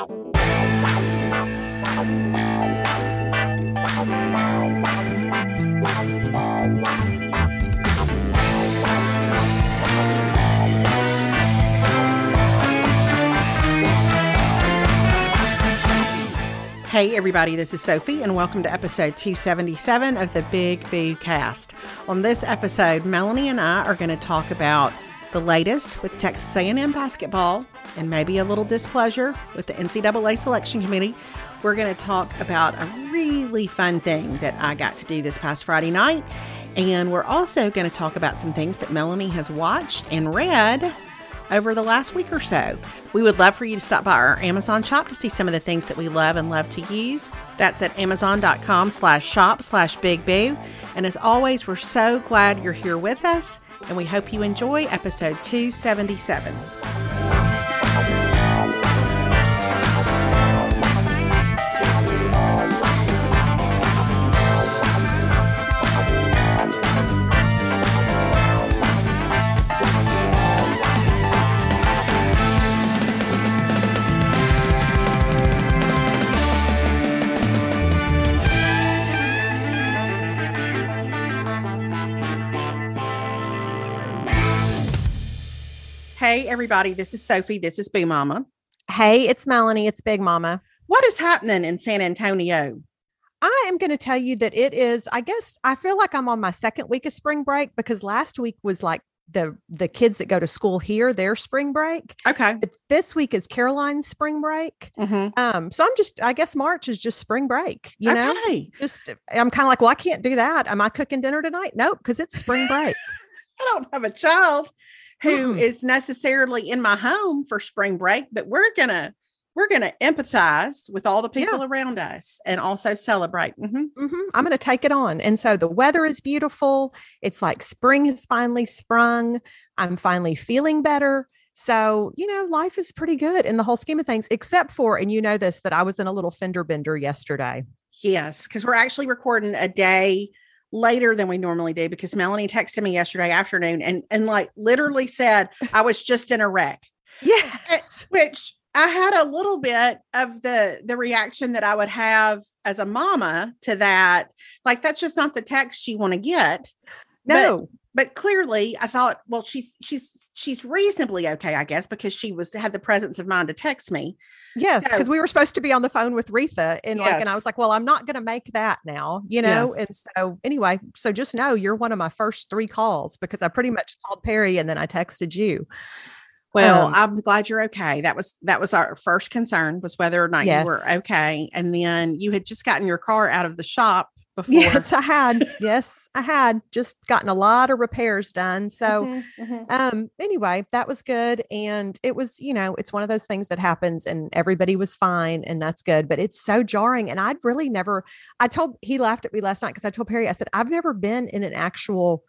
Hey, everybody, this is Sophie, and welcome to episode 277 of the Big Boo Cast. On this episode, Melanie and I are going to talk about the latest with Texas A&M basketball and maybe a little displeasure with the NCAA selection committee. We're going to talk about a really fun thing that I got to do this past Friday night. And we're also going to talk about some things that Melanie has watched and read over the last week or so. We would love for you to stop by our Amazon shop to see some of the things that we love and love to use. That's at amazon.com slash shop slash big boo. And as always, we're so glad you're here with us, and we hope you enjoy episode 277. Hey, everybody, this is Sophie. This is Boo Mama. Hey, it's Melanie. It's Big Mama. What is happening in San Antonio? I am going to tell you that it is, I guess, I feel like I'm on my second week of spring break because last week was like the the kids that go to school here their spring break Okay. but this week is caroline's spring break Mm-hmm. um so i'm just i guess march is just spring break you know okay. just i'm kind of like well i can't do that am i cooking dinner tonight nope because it's spring break I don't have a child who is Mm-mm. necessarily in my home for spring break, but we're gonna we're gonna empathize with all the people around us and also celebrate. Mhm. Mhm. I'm going to take it on. And so the weather is beautiful. It's like spring has finally sprung. I'm finally feeling better. So, you know, life is pretty good in the whole scheme of things, except for, and you know this, that I was in a little fender bender yesterday. Yes, because we're actually recording a day later than we normally do because Melanie texted me yesterday afternoon and and like literally said I was just in a wreck. Yes. Eh, which I had a little bit of the the reaction that I would have as a mama to that. Like that's just not the text you want to get. No. But clearly, I thought, well, she's she's she's reasonably okay, I guess, because she was had the presence of mind to text me. yes. so- Because we were supposed to be on the phone with Retha. And like, and I was like, well, I'm not going to make that now, you know? Yes. And so, anyway, so just know you're one of my first three calls because I pretty much called Perry and then I texted you. Well, Um, I'm glad you're okay. That was that was our first concern was whether or not you were okay. And then you had just gotten your car out of the shop before. Yes, I had. yes, I had just gotten a lot of repairs done. So, Mhm, mhm. um, anyway, that was good. And it was, you know, it's one of those things that happens and everybody was fine and that's good. But it's so jarring. And I'd really never, I told, he laughed at me last night because I told Perry, I said, I've never been in an actual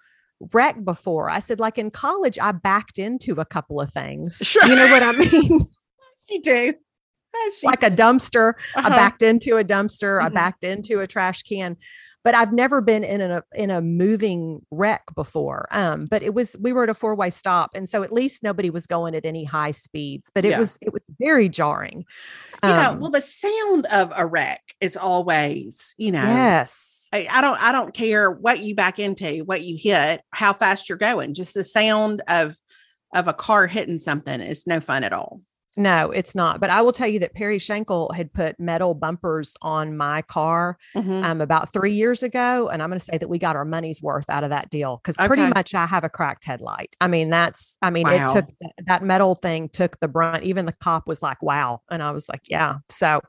wreck before. I said, like in college, I backed into a couple of things. Sure. You know what I mean? you do. Yes, like a dumpster. I Uh-huh. backed into a dumpster. I Mhm. backed into a trash can, but I've never been in a in a moving wreck before. Um, but it was we were at a four way stop, and so at least nobody was going at any high speeds. But it Yeah. was it was very jarring. you know, Um, well, the sound of a wreck is always, you know, yes, I, I don't I don't care what you back into, what you hit, how fast you're going. Just the sound of of a car hitting something is no fun at all. No, it's not. But I will tell you that Perry Shankle had put metal bumpers on my car Mhm. um, about three years ago. And I'm going to say that we got our money's worth out of that deal because pretty much I have a cracked headlight. I mean, that's, I mean, Wow. it took that metal thing took the brunt. Even the cop was like, wow. And I was like, yeah. So,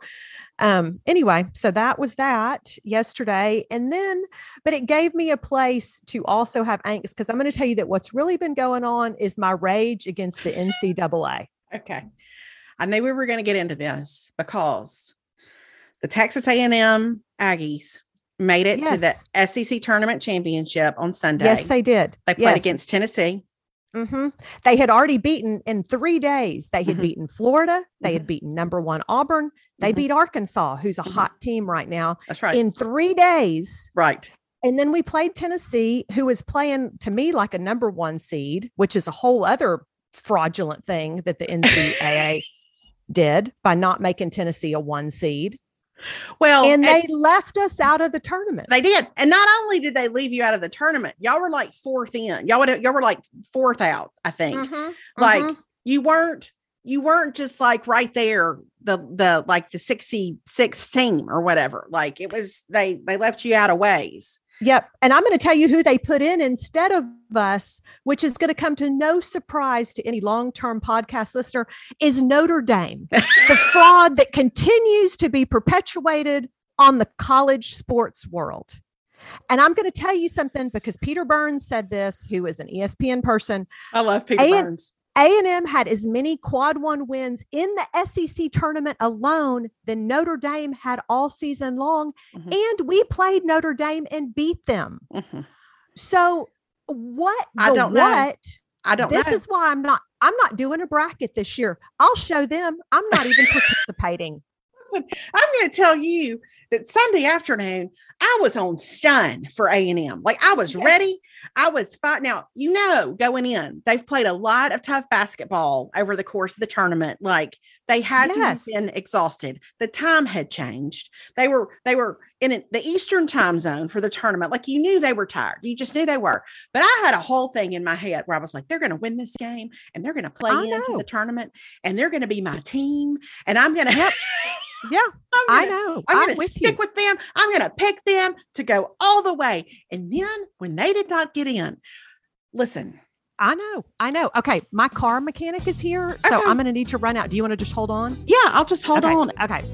um, anyway, so that was that yesterday. And then, but it gave me a place to also have angst because I'm going to tell you that what's really been going on is my rage against the NCAA. Okay. I knew we were going to get into this because the Texas A&M Aggies made it to the SEC tournament championship on Sunday. Yes, they did. They played Yes. against Tennessee. Mm-hmm. They had already beaten in three days. They had Mhm. beaten Florida. They had beaten number one Auburn. They Mhm. beat Arkansas, who's a Mhm. hot team right now, That's right. in three days. right. And then we played Tennessee, who is playing to me like a number one seed, which is a whole other fraudulent thing that the NCAA did by not making Tennessee a one seed. Well, and they and left us out of the tournament. They did. And not only did they leave you out of the tournament, y'all were like fourth in. Y'all would y'all were like fourth out, I think. Mm-hmm, like mm-hmm. you weren't you weren't just like right there the the like the 66th team or whatever. Like it was they they left you out of ways. Yep. And I'm going to tell you who they put in instead of us, which is going to come to no surprise to any long term podcast listener, is Notre Dame, the fraud that continues to be perpetuated on the college sports world. And I'm going to tell you something because Peter Burns said this, who is an ESPN person. I love Peter A- Burns. A&M had as many quad one wins in the SEC tournament alone than Notre Dame had all season long. Mm-hmm. And we played Notre Dame and beat them. Mm-hmm. So what I don't what? Know. I don't this know. is why I'm not I'm not doing a bracket this year. I'll show them I'm not even participating. Listen, I'm going to tell you that Sunday afternoon, I was on stun for A&M. Like I was ready. I was fighting Now, you know, going in, they've played a lot of tough basketball over the course of the tournament. Like they had yes. to have been exhausted. The time had changed. They were, they were in the Eastern time zone for the tournament. Like you knew they were tired. You just knew they were. But I had a whole thing in my head where I was like, they're going to win this game and they're going to play I into know. the tournament and they're going to be my team. And I'm going to help. Yeah, gonna, I know. I'm, going to stick you. with them. I'm going to pick them to go all the way. And then when they did not get in, listen. I know. I know. Okay. My car mechanic is here. So okay. I'm going to need to run out. Do you want to just hold on? Yeah, I'll just hold okay. on. Okay.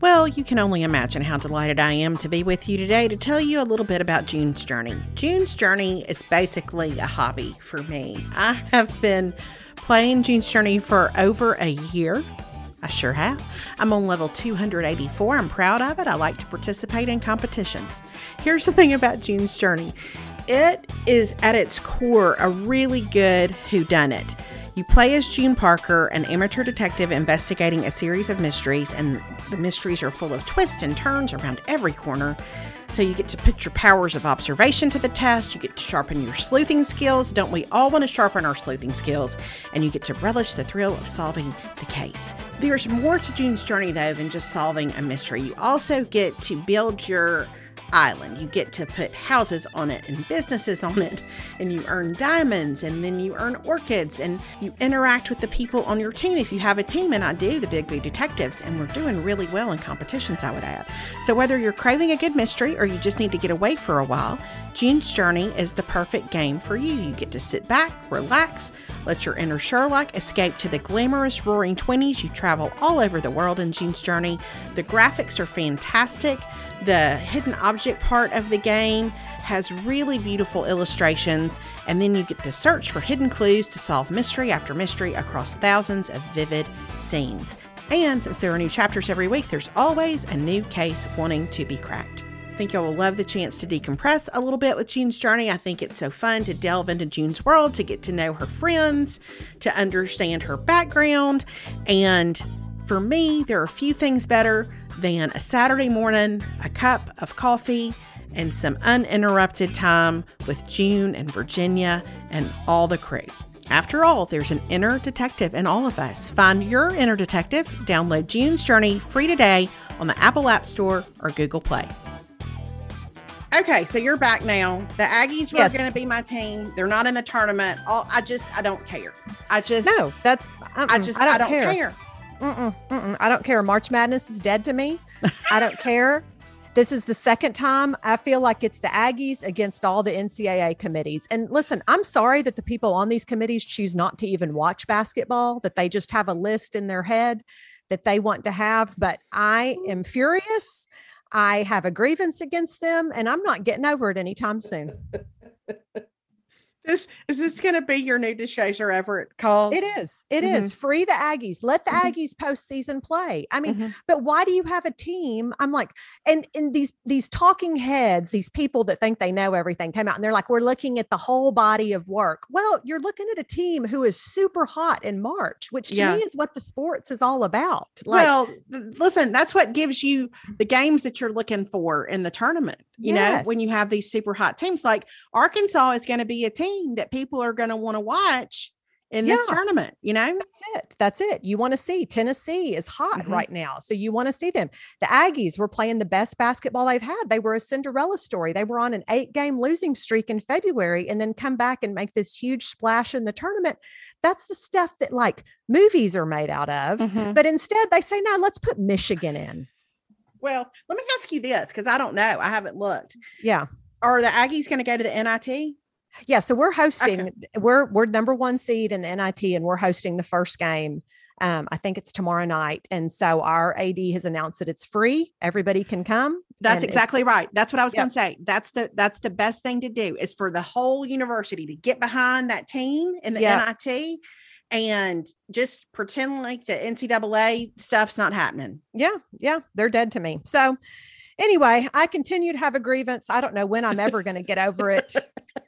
Well, you can only imagine how delighted I am to be with you today to tell you a little bit about June's Journey. June's Journey is basically a hobby for me. I have been playing June's Journey for over a year. I sure have. I'm on level 284. I'm proud of it. I like to participate in competitions. Here's the thing about June's Journey it is at its core a really good whodunit. You play as June Parker, an amateur detective investigating a series of mysteries, and the mysteries are full of twists and turns around every corner. So you get to put your powers of observation to the test, you get to sharpen your sleuthing skills. Don't we all want to sharpen our sleuthing skills? And you get to relish the thrill of solving the case. There's more to June's journey though than just solving a mystery. You also get to build your island. You get to put houses on it and businesses on it, and you earn diamonds, and then you earn orchids, and you interact with the people on your team if you have a team. And I do, the Big Boo Detectives, and we're doing really well in competitions, I would add. So whether you're craving a good mystery or you just need to get away for a while, June's Journey is the perfect game for you. You get to sit back, relax, let your inner Sherlock escape to the glamorous roaring 20s. You travel all over the world in June's Journey. The graphics are fantastic. The hidden object part of the game has really beautiful illustrations, and then you get to search for hidden clues to solve mystery after mystery across thousands of vivid scenes. And since there are new chapters every week, there's always a new case wanting to be cracked. I think y'all will love the chance to decompress a little bit with June's journey. I think it's so fun to delve into June's world, to get to know her friends, to understand her background. And for me, there are few things better than a Saturday morning, a cup of coffee, and some uninterrupted time with June and Virginia and all the crew. After all, there's an inner detective in all of us. Find your inner detective, download June's Journey free today on the Apple App Store or Google Play. Okay, so you're back now. The Aggies were yes. going to be my team. They're not in the tournament. All I just I don't care. I just no. That's uh-uh. I just I don't, I don't care. care. Mm-mm, mm-mm. I don't care. March Madness is dead to me. I don't care. This is the second time I feel like it's the Aggies against all the NCAA committees. And listen, I'm sorry that the people on these committees choose not to even watch basketball, that they just have a list in their head that they want to have. But I am furious. I have a grievance against them, and I'm not getting over it anytime soon. This is this going to be your new DeShazer Everett calls? It is. It mm-hmm. is Free the Aggies. Let the mm-hmm. Aggies postseason play. I mean, mm-hmm. but why do you have a team? I'm like, and and these these talking heads, these people that think they know everything, came out and they're like, we're looking at the whole body of work. Well, you're looking at a team who is super hot in March, which to yeah. me is what the sports is all about. Like, well, listen, that's what gives you the games that you're looking for in the tournament. You yes. know, when you have these super hot teams, like Arkansas is going to be a team that people are going to want to watch in this tournament, you know? That's it. That's it. You want to see Tennessee is hot Mhm. right now. So you want to see them. The Aggies were playing the best basketball they've had. They were a Cinderella story. They were on an eight game losing streak in February and then come back and make this huge splash in the tournament. That's the stuff that like movies are made out of. Mhm. But instead, they say, no, let's put Michigan in. Well, let me ask you this because I don't know. I haven't looked. Yeah. Are the Aggies going to go to the NIT? Yeah. So we're hosting, we're we're number one seed in the NIT and we're hosting the first game. Um, I think it's tomorrow night. And so our AD has announced that it's free. Everybody can come. That's exactly right. That's what I was Yep. going to say. That's the that's the best thing to do is for the whole university to get behind that team in the Yep. NIT and just pretend like the NCAA stuff's not happening. Yeah, yeah, they're dead to me. So, anyway, I continue to have a grievance. I don't know when I'm ever going to get over it.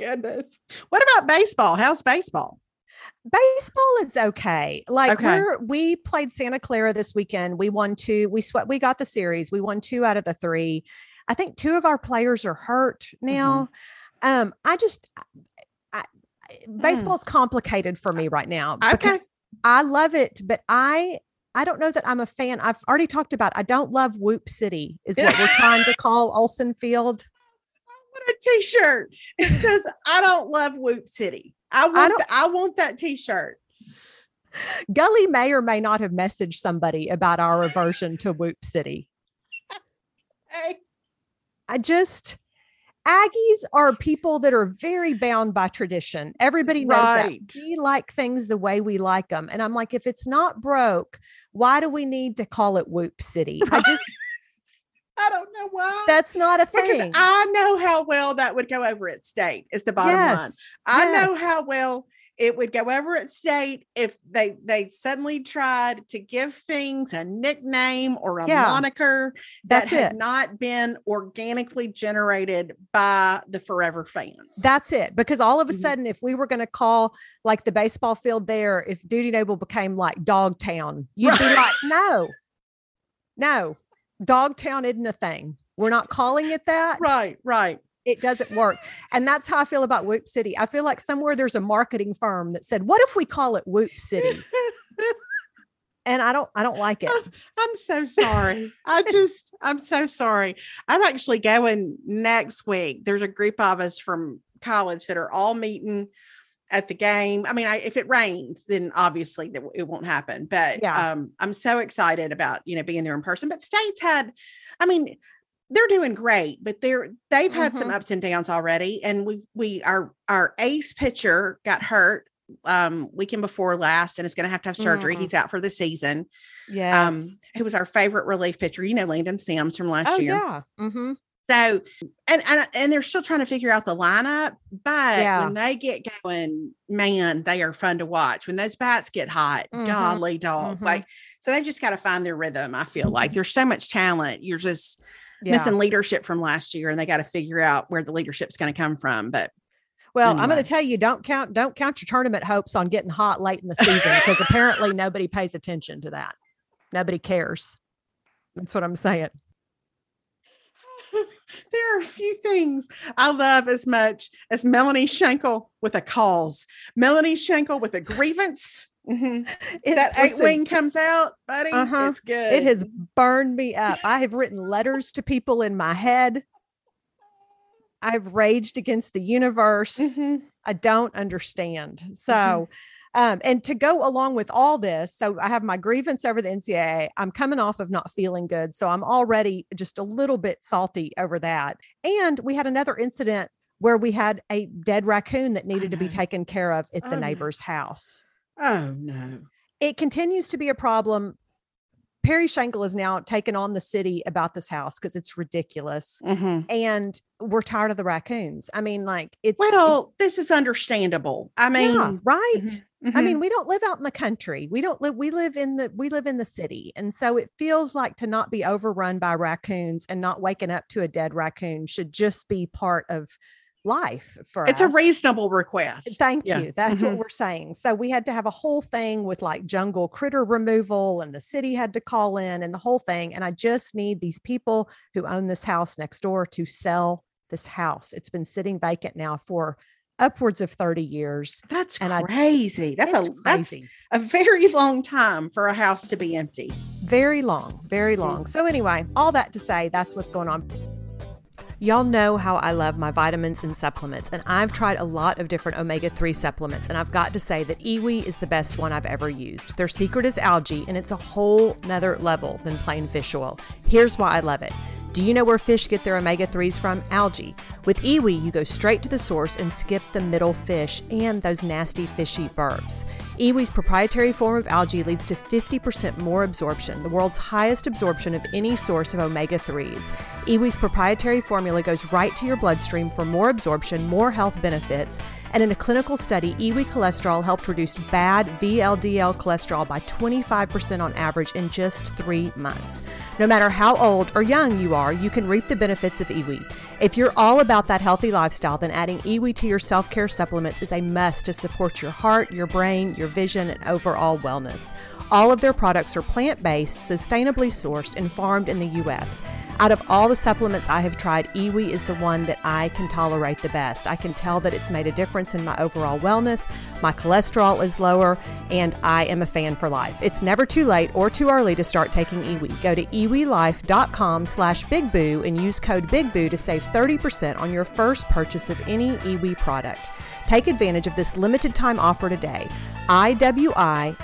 Goodness. What about baseball? How's baseball? Baseball is okay. Like Okay. we're we played Santa Clara this weekend. We won two. We sweat. We got the series. We won two out of the three. I think two of our players are hurt now. Um, I just I, I, baseball's complicated for me right now Okay. because I love it, but I I don't know that I'm a fan. I've already talked about. I don't love Whoop City. Is what we're trying to call Olsen Field. I want a t-shirt that says I don't love Whoop City. I want th- I want that t-shirt. Gully may or may not have messaged somebody about our aversion to Whoop City. Hey, I just Aggies are people that are very bound by tradition. Everybody knows Right. that. We like things the way we like them. And I'm like, if it's not broke, why do we need to call it Whoop City? I just I don't know why. that's not a because thing. I know how well that would go over at state is the bottom line. yes. I know how well it would go over at state if they they suddenly tried to give things a nickname or a Yeah. moniker that That's had it. not been organically generated by the forever fans. That's it. Because all of a Mhm. sudden, if we were going to call like the baseball field there, if Dudy Noble became like Dogtown, you'd be like, no, no, Dogtown isn't a thing. We're not calling it that. right, right. It doesn't work. And that's how I feel about Whoop City. I feel like somewhere there's a marketing firm that said, what if we call it Whoop City? And I don't, I don't like it. I'm so sorry. I just, I'm so sorry. I'm actually going next week. There's a group of us from college that are all meeting at the game. I mean, I, if it rains, then obviously that it won't happen. But Yeah. um, I'm so excited about you know being there in person. But States had, I mean, they're doing great, but they're they've had some Mhm. ups and downs already. And we we our our ace pitcher got hurt um weekend before last and is going to have to have surgery. Mm. He's out for the season Yeah. um who was our favorite relief pitcher you know landon sims from last oh, year yeah. hmm so and, and and they're still trying to figure out the lineup but Yeah. when they get going man they are fun to watch when those bats get hot Mhm. golly dog Mhm. like so they just got to find their rhythm i feel like there's so much talent you're just Yeah. missing leadership from last year and they got to figure out where the leadership's going to come from but Well, I'm going to tell you, don't count, don't count your tournament hopes on getting hot late in the season because apparently nobody pays attention to that. Nobody cares. That's what I'm saying. There are a few things I love as much as Melanie Shankle with a cause. Melanie Shankle with a grievance. Mhm. That eight listen, wing comes out, buddy. Uh-huh. It's good. It has burned me up. I have written letters to people in my head. I've raged against the universe. Mhm. I don't understand. So, um, and to go along with all this, so I have my grievance over the NCAA. I'm coming off of not feeling good. So I'm already just a little bit salty over that. And we had another incident where we had a dead raccoon that needed to be taken care of at Oh, the no. neighbor's house. Oh no. It continues to be a problem. Perry Shankle is now taken on the city about this house because it's ridiculous. Mhm. And we're tired of the raccoons. I mean, like it's Well, this is understandable. I mean, yeah, right. mhm, I mhm. mean, we don't live out in the country. We don't live, we live in the, we live in the city. And so it feels like to not be overrun by raccoons and not waking up to a dead raccoon should just be part of life for it's a reasonable request. Thank Yeah. you. That's Mhm. what we're saying. So we had to have a whole thing with like jungle critter removal, and the city had to call in and the whole thing. And I just need these people who own this house next door to sell this house. It's been sitting vacant now for upwards of 30 years. That's And I- crazy. that's It's a that's crazy. a very long time for a house to be empty. very long, very long. So, anyway, all that to say, that's what's going on. Y'all know how I love my vitamins and supplements, and I've tried a lot of different omega 3 supplements, and I've got to say that Iwi is the best one I've ever used. Their secret is algae, and it's a whole nother level than plain fish oil. Here's why I love it. Do you know where fish get their omega 3s from? Algae. With Iwi, you go straight to the source and skip the middle fish and those nasty fishy burps. Iwi's proprietary form of algae leads to 50% more absorption, the world's highest absorption of any source of omega 3s. Iwi's proprietary formula goes right to your bloodstream for more absorption, more health benefits. And in a clinical study, Iwi cholesterol helped reduce bad VLDL cholesterol by 25% on average in just three months. No matter how old or young you are, you can reap the benefits of Iwi. If you're all about that healthy lifestyle, then adding Iwi to your self care supplements is a must to support your heart, your brain, your vision, and overall wellness. All of their products are plant based, sustainably sourced, and farmed in the U.S. Out of all the supplements I have tried, Iwi is the one that I can tolerate the best. I can tell that it's made a difference in my overall wellness, my cholesterol is lower, and I am a fan for life. It's never too late or too early to start taking Iwi. Go to iwilife.com slash bigboo and use code bigboo to save 30% on your first purchase of any Iwi product. Take advantage of this limited time offer today. I-W-I-L-I-F-E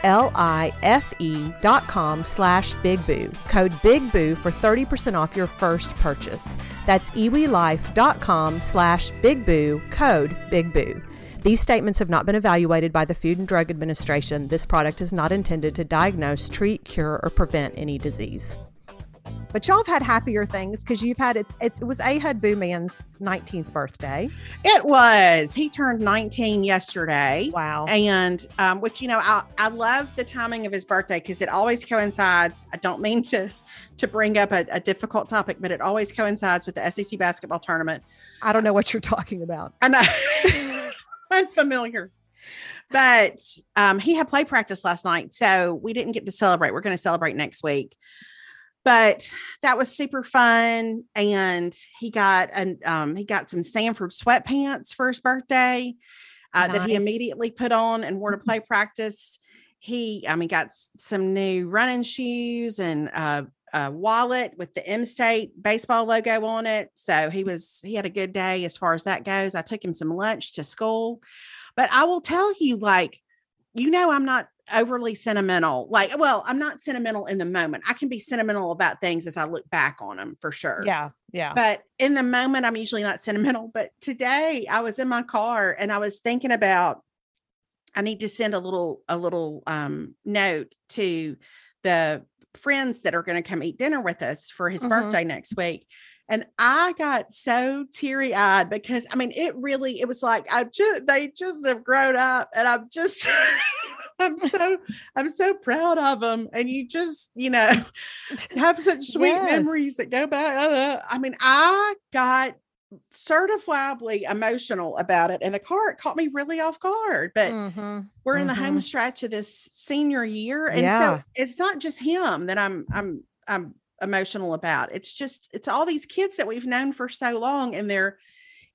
dot com slash Big Boo. Code Big Boo for 30% off your first purchase. That's iwilife.com slash Big Boo, code Big Boo. These statements have not been evaluated by the Food and Drug Administration. This product is not intended to diagnose, treat, cure, or prevent any disease. But y'all have had happier things because you've had it's, it's it was Ahud Boo Man's 19th birthday. It was. He turned 19 yesterday. Wow. And um, which you know, I, I love the timing of his birthday because it always coincides. I don't mean to to bring up a, a difficult topic, but it always coincides with the SEC basketball tournament. I don't know what you're talking about. I know I'm familiar. But um, he had play practice last night, so we didn't get to celebrate. We're going to celebrate next week. But that was super fun, and he got an um, he got some Samford sweatpants for his birthday uh, that he immediately put on and wore to play practice. He, I mean, got some new running shoes and uh, a wallet with the M State baseball logo on it. So he was he had a good day as far as that goes. I took him some lunch to school, but I will tell you, like, you know, I'm not overly sentimental. Like, well, I'm not sentimental in the moment. I can be sentimental about things as I look back on them for sure. Yeah, yeah. But in the moment, I'm usually not sentimental. But today I was in my car and I was thinking about I need to send a little a little um note to the friends that are going to come eat dinner with us for his Mhm. birthday next week. And I got so teary eyed because I mean, it really, it was like I just, they just have grown up and I'm just, I'm so, I'm so proud of them. And you just, you know, have such sweet Yes. memories that go back. I mean, I got certifiably emotional about it. And the car, it caught me really off guard. But Mhm, we're in the home mhm. stretch of this senior year and Yeah. so it's not just him that i'm i'm i'm emotional about it's just it's all these kids that we've known for so long and they're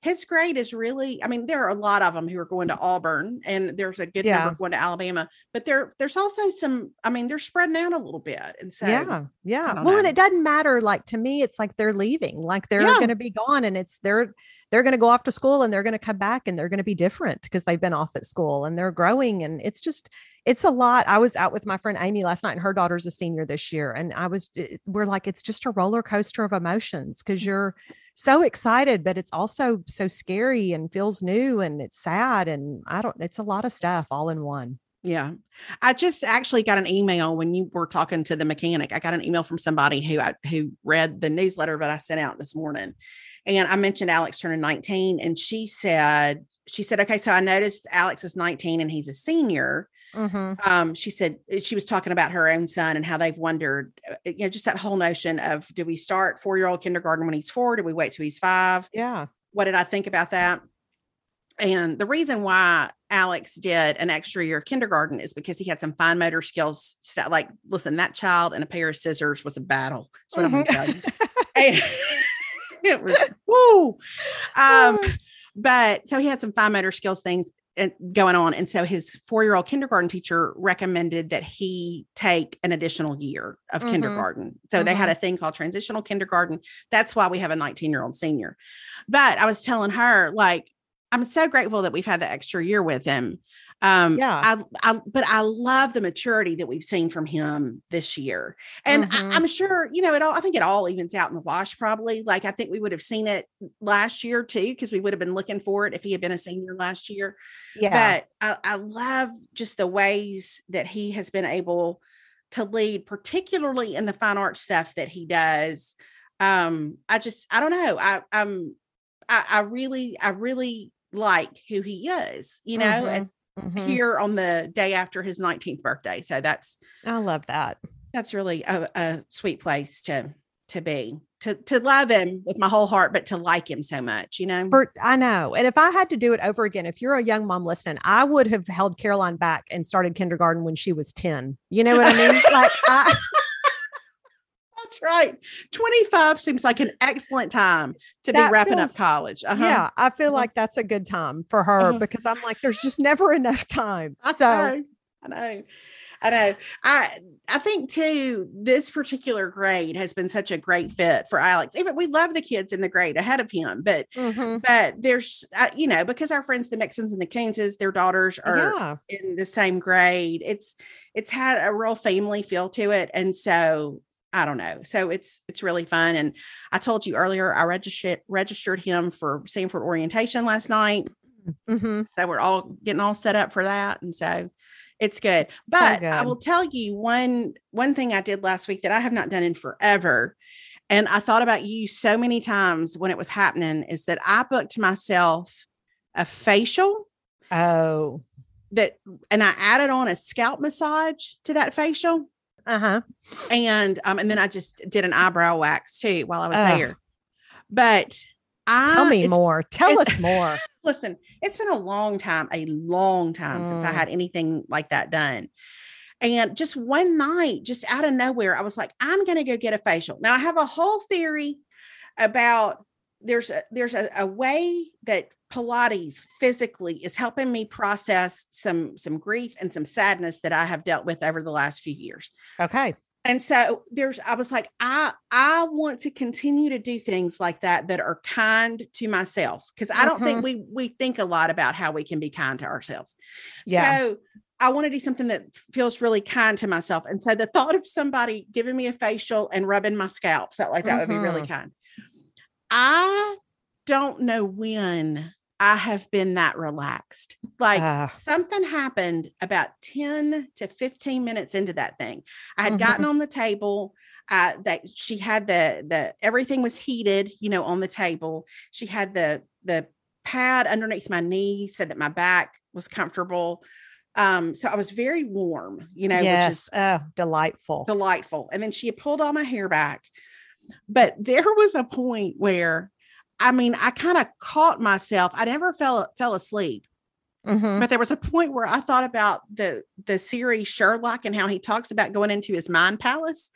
his grade is really i mean there are a lot of them who are going to auburn and there's a good Yeah. number going to alabama but there there's also some i mean they're spreading out a little bit and so yeah, yeah. Well, and it doesn't matter. Like to me, it's like they're leaving. Like they're Yeah. going to be gone, and it's they're they're going to go off to school, and they're going to come back, and they're going to be different because they've been off at school, and they're growing, and it's just it's a lot. I was out with my friend Amy last night, and her daughter's a senior this year, and I was we're like it's just a roller coaster of emotions Mm. because you're so excited, but it's also so scary and feels new, and it's sad, and I don't. It's a lot of stuff all in one. Yeah. I just actually got an email when you were talking to the mechanic. I got an email from somebody who I, who read the newsletter that I sent out this morning. And I mentioned Alex turning 19 and she said she said okay so I noticed Alex is 19 and he's a senior. Mhm. Um she said she was talking about her own son and how they've wondered uh, you know just that whole notion of do we start 4-year-old kindergarten when he's 4 do we wait till he's 5? Yeah. what did I think about that? And the reason why Alex did an extra year of kindergarten is because he had some fine motor skills. Like, listen, that child and a pair of scissors was a battle. That's what I'm going to tell you. It was, woo. Um, But so he had some fine motor skills things uh, going on. And so his four year old kindergarten teacher recommended that he take an additional year of Mhm. kindergarten. So they had a thing called transitional kindergarten. That's why we have a 19 year old senior. But I was telling her, like, I'm so grateful that we've had the extra year with him. Um, Yeah. I, I, but I love the maturity that we've seen from him this year. And Mhm. I, I'm sure, you know, it all, I think it all evens out in the wash probably. Like, I think we would have seen it last year too, because we would have been looking for it if he had been a senior last year Yeah. but I, I love just the ways that he has been able to lead, particularly in the fine arts stuff that he does. Um, I just, I don't know. I, I'm, I, I really, I really like who he is, you know, and Mhm. here on the day after his 19th birthday. So that's, I love that. that's really a, a sweet place to, to be, to, to love him with my whole heart, but to like him so much, you know? For I know. And if I had to do it over again, if you're a young mom listening, I would have held Caroline back and started kindergarten when she was 10. You know what I mean? like I That's right. 25 seems like an excellent time to be wrapping feels- up college. Uh-huh. yeah, I feel Mhm. like that's a good time for her Uh-huh. because I'm like, there's just never enough time. I So know. I know. I know. I I think too, this particular grade has been such a great fit for Alex. Even we love the kids in the grade ahead of him, but mhm. but there's uh, you know because our friends the Mixons and the Coonses, their daughters are yeah. in the same grade. It's it's had a real family feel to it, and so I don't know. So it's it's really fun. And I told you earlier, I registered registered him for Samford orientation last night. Mhm. So we're all getting all set up for that, and so it's good. So But I will tell you one one thing I did last week that I have not done in forever. And I thought about you so many times when it was happening is that I booked myself a facial Oh. that and I added on a scalp massage to that facial. Uh-huh. And um, and then I just did an eyebrow wax too while I was Ugh. there. But I Tell me more. Tell us more. Listen, it's been a long time, a long time since I Mm. had anything like that done. And just one night, just out of nowhere, I was like, I'm gonna go get a facial. Now I have a whole theory about there's a there's a, a way that Pilates physically is helping me process some some grief and some sadness that I have dealt with over the last few years. Okay. and so there's i was like i i want to continue to do things like that that are kind to myself. Because i don't think mm-hmm. we we think a lot about how we can be kind to ourselves. Yeah. so i want to do something that feels really kind to myself. And so the thought of somebody giving me a facial and rubbing my scalp felt like that would be really mm-hmm. kind. I don't know when I have been that relaxed. Like Ah. something happened about 10 to 15 minutes into that thing. I had Mhm. gotten on the table. Uh, that she had the the everything was heated, you know, on the table. She had the the pad underneath my knee said that my back was comfortable. Um, so I was very warm, you know, which yes. is Oh, delightful. delightful. And then she had pulled all my hair back. But there was a point where I mean, I kind of caught myself. I never fell fell asleep, Mhm. but there was a point where I thought about the the series Sherlock and how he talks about going into his mind palace.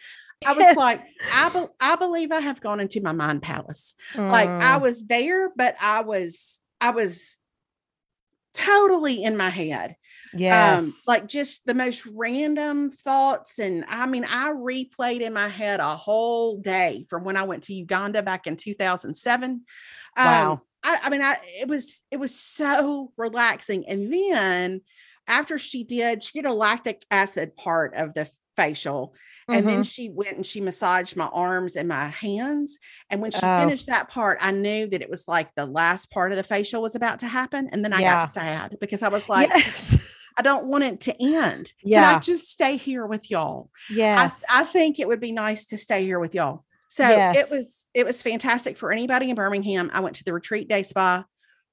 I was Yes. like, I be- I believe I have gone into my mind palace. Like I Mm. was there, but I was I was totally in my head yes. um like just the most random thoughts and i mean i replayed in my head a whole day from when i went to uganda back in 2007 Wow. um I, I mean i it was it was so relaxing and then after she did she did a lactic acid part of the facial and then Mhm. she went and she massaged my arms and my hands. And when she Oh. finished that part, I knew that it was like the last part of the facial was about to happen. And then I Yeah. got sad because I was like, yes. I don't want it to end. Can Yeah. I just stay here with y'all? Yes. I, I think it would be nice to stay here with y'all. So Yes. it was it was fantastic for anybody in Birmingham. I went to the retreat day spa.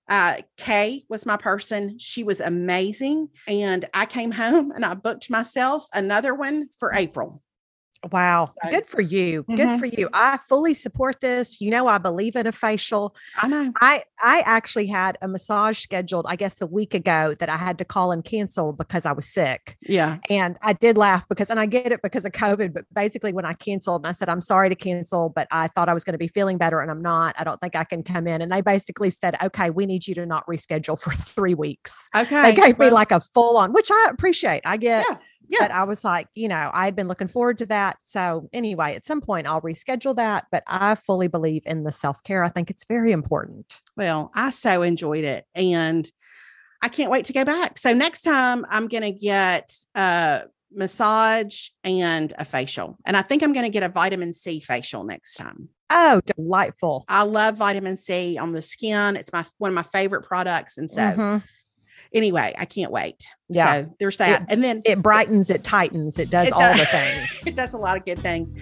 Uh, Kay was my person. She was amazing. And I came home and I booked myself another one for April. Wow. So- Good for you. Good Mhm. for you. I fully support this. You know, I believe in a facial. I know. I I actually had a massage scheduled, I guess a week ago that I had to call and cancel because I was sick. Yeah. And I did laugh because and I get it because of COVID, but basically when I canceled and I said, I'm sorry to cancel, but I thought I was going to be feeling better and I'm not. I don't think I can come in. And they basically said, Okay, we need you to not reschedule for three weeks. Okay. They gave me like a full on, which I appreciate. I get Yeah. Yeah. but I was like, you know, I had been looking forward to that. So anyway, at some point I'll reschedule that. But I fully believe in the self care. I think it's very important. Well, I so enjoyed it and I can't wait to go back. So next time I'm going to get a massage and a facial. And I think I'm going to get a vitamin C facial next time. Oh, delightful. I love vitamin C on the skin. It's my one of my favorite products. And so Mhm. Anyway, I can't wait. Yeah. So there's that. and then It brightens, it tightens, it does It all does. the things. it does a lot of good things.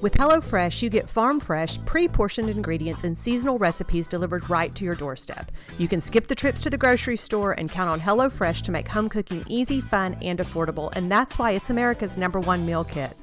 With HelloFresh, you get farm fresh, pre portioned ingredients and seasonal recipes delivered right to your doorstep. You can skip the trips to the grocery store and count on HelloFresh to make home cooking easy, fun, and affordable. And that's why it's America's number one meal kit.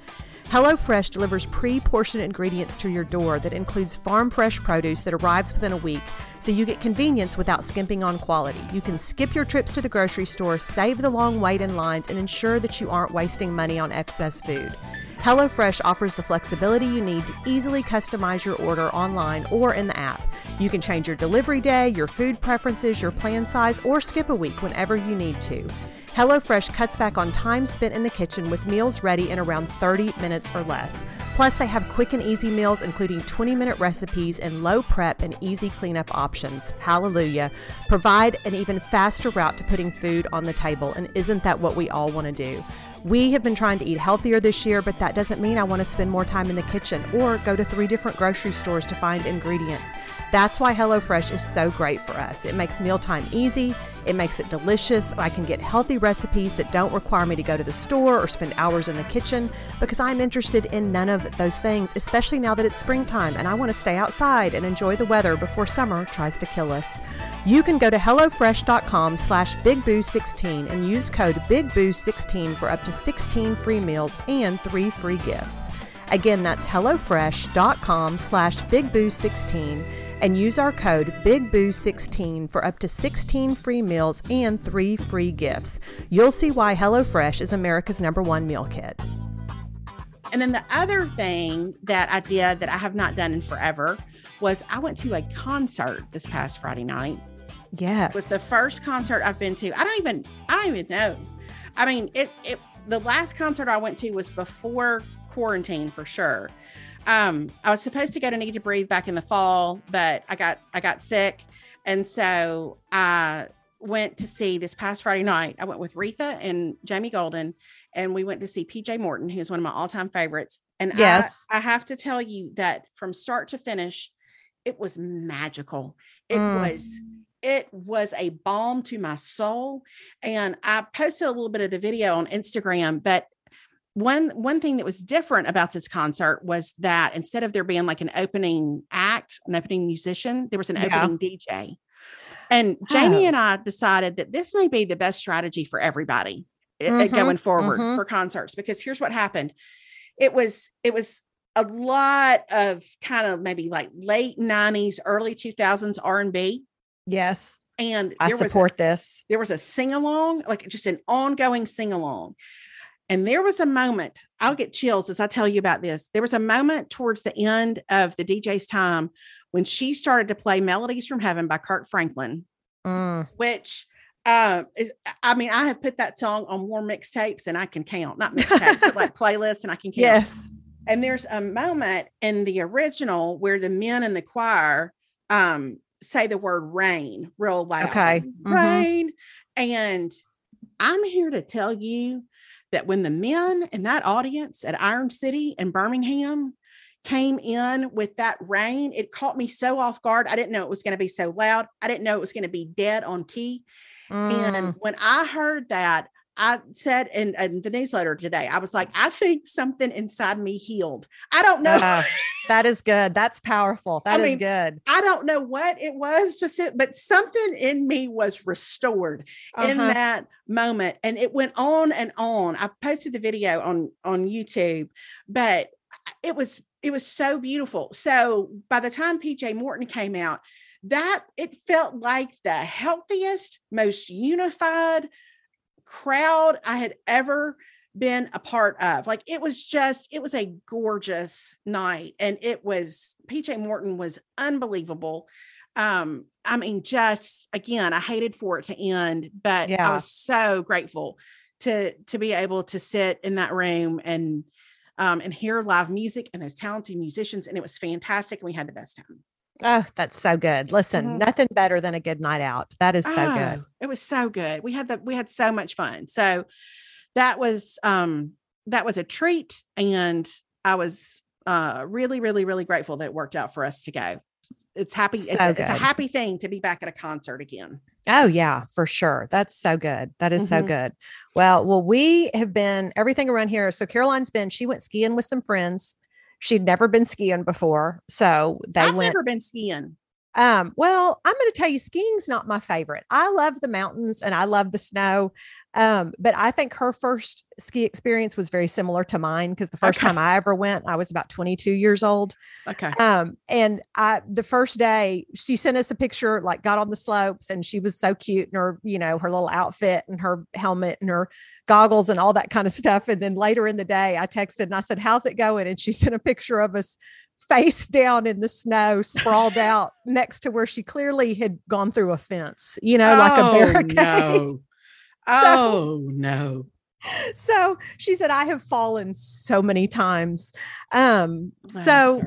HelloFresh delivers pre portioned ingredients to your door that includes farm fresh produce that arrives within a week, so you get convenience without skimping on quality. You can skip your trips to the grocery store, save the long wait in lines, and ensure that you aren't wasting money on excess food. HelloFresh offers the flexibility you need to easily customize your order online or in the app. You can change your delivery day, your food preferences, your plan size, or skip a week whenever you need to. HelloFresh cuts back on time spent in the kitchen with meals ready in around 30 minutes or less. Plus, they have quick and easy meals, including 20 minute recipes and low prep and easy cleanup options. Hallelujah. Provide an even faster route to putting food on the table. And isn't that what we all want to do? We have been trying to eat healthier this year, but that doesn't mean I want to spend more time in the kitchen or go to three different grocery stores to find ingredients. That's why HelloFresh is so great for us. It makes mealtime easy, it makes it delicious. I can get healthy recipes that don't require me to go to the store or spend hours in the kitchen because I'm interested in none of those things, especially now that it's springtime and I want to stay outside and enjoy the weather before summer tries to kill us. You can go to HelloFresh.com slash BigBoo16 and use code BigBoo16 for up to 16 free meals and three free gifts. Again, that's HelloFresh.com slash BigBoo16 and use our code BigBoo16 for up to 16 free meals and three free gifts. You'll see why HelloFresh is America's number one meal kit. And then the other thing that I did that I have not done in forever was I went to a concert this past Friday night. Yes. It was the first concert I've been to. I don't even I don't even know. I mean, it it the last concert I went to was before quarantine for sure. Um, I was supposed to go to Need to Breathe back in the fall, but I got I got sick, and so I went to see this past Friday night. I went with Retha and Jamie Golden, and we went to see PJ Morton, who's one of my all time favorites. And I- Yes. I, have to tell you that from start to finish, it was magical. It Mm. was it was a balm to my soul and i posted a little bit of the video on instagram but one one thing that was different about this concert was that instead of there being like an opening act an opening musician there was an Yeah. opening dj and jamie Oh. and i decided that this may be the best strategy for everybody uh, uh, Mhm, going forward mhm. for concerts because here's what happened it was it was a lot of kind of maybe like late 90s early 2000s r&b yes. and I was a- support this. there was a sing along, like just an ongoing sing along. And there was a moment, I'll get chills as I tell you about this. There was a moment towards the end of the DJ's time when she started to play Melodies from Heaven by Kirk Franklin, Mm. which um is I mean, I have put that song on more mixtapes than I can count. Not mixtapes, but like playlists, and I can count. Yes. And there's a moment in the original where the men in the choir um say the word rain real loud. Okay. Mhm. Rain. And I'm here to tell you that when the men in that audience at Iron City in Birmingham came in with that rain, it caught me so off guard. I didn't know it was going to be so loud. I didn't know it was going to be dead on key. Mm. And when I heard that, I said in, in, the newsletter today, I was like, I think something inside me healed. I don't know. Uh, that is good. That's powerful. That I is mean, good. I don't know what it was specific, but something in me was restored uh-huh. in that moment. And it went on and on. I posted the video on on YouTube, but it was it was so beautiful. So by the time PJ Morton came out, that it felt like the healthiest, most unified crowd I had ever been a part of. Like it was just, it was a gorgeous night. And it was, PJ Morton was unbelievable. Um, I mean, just again, I hated for it to end, but yeah. I was so grateful to to be able to sit in that room and um and hear live music and those talented musicians. And it was fantastic. And we had the best time. Oh, that's so good. Listen, mm-hmm. nothing better than a good night out. That is so oh, good. It was so good. We had the we had so much fun. So that was um that was a treat and I was uh really really really grateful that it worked out for us to go. It's happy so it's, a, it's, a, happy thing to be back at a concert again. Oh yeah, for sure. That's so good. That is mm-hmm. so good. Well, well we have been everything around here. So Caroline's been she went skiing with some friends She'd never been skiing before. So they I've went. never been skiing. Um, well, I'm going to tell you, skiing's not my favorite. I love the mountains and I love the snow. Um, but I think her first ski experience was very similar to mine because the first okay. time I ever went, I was about 22 years old. Okay. Um, and I, the first day, she sent us a picture, like got on the slopes, and she was so cute in her, you know, her little outfit and her helmet and her goggles and all that kind of stuff. And then later in the day, I texted and I said, How's it going? And she sent a picture of us face down in the snow, sprawled out next to where she clearly had gone through a fence, you know, oh, like a oh, barricade. No. Oh so, no. So she said, I have fallen so many times. Um, so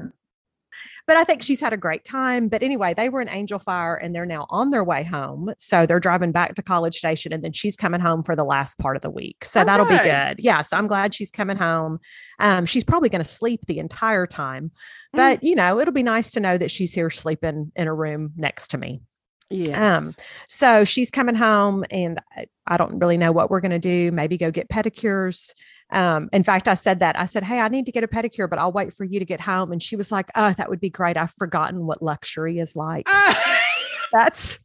but I think she's had a great time. But anyway, they were in Angel Fire and they're now on their way home. So they're driving back to College Station and then she's coming home for the last part of the week. So that'll be good. Yeah. So I'm glad she's coming home. Um, she's probably going to sleep the entire time, but mm. you know, it'll be nice to know that she's here sleeping in a room next to me. Yes. Um, so she's coming home and I don't really know what we're going to do. Maybe go get pedicures. Um, in fact, I said that I said, Hey, I need to get a pedicure, but I'll wait for you to get home. And she was like, Oh, that would be great. I've forgotten what luxury is like. That's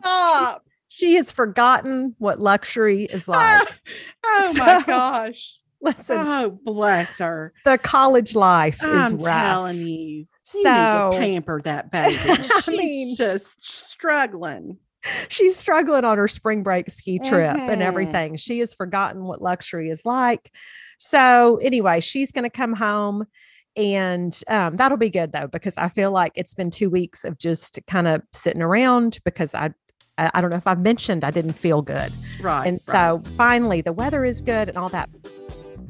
stop. She has forgotten what luxury is like. oh so, my gosh. Listen, oh bless her. The college life I'm is rough. telling you, so pamper that baby. She's I mean, just struggling. She's struggling on her spring break ski trip mm-hmm. and everything. She has forgotten what luxury is like. So anyway, she's going to come home and um, that'll be good though because I feel like it's been two weeks of just kind of sitting around because I I don't know if I've mentioned I didn't feel good. Right. And right. so finally the weather is good and all that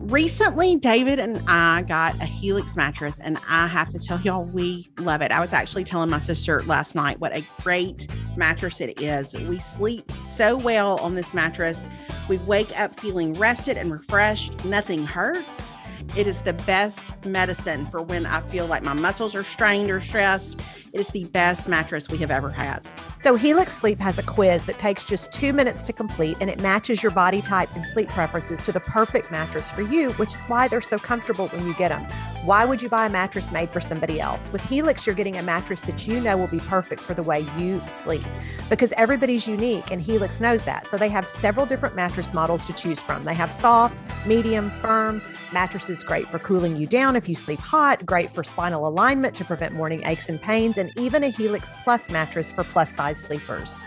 recently david and i got a helix mattress and i have to tell y'all we love it. I was actually telling my sister last night what a great mattress it is. We sleep so well on this mattress. We wake up feeling rested and refreshed. Nothing hurts it is the best medicine for when i feel like my muscles are strained or stressed it is the best mattress we have ever had so, Helix Sleep has a quiz that takes just two minutes to complete and it matches your body type and sleep preferences to the perfect mattress for you, which is why they're so comfortable when you get them. Why would you buy a mattress made for somebody else? With Helix, you're getting a mattress that you know will be perfect for the way you sleep because everybody's unique and Helix knows that. So, they have several different mattress models to choose from. They have soft, medium, firm, Mattresses great for cooling you down if you sleep hot, great for spinal alignment to prevent morning aches and pains, and even a Helix Plus mattress for plus size sleepers.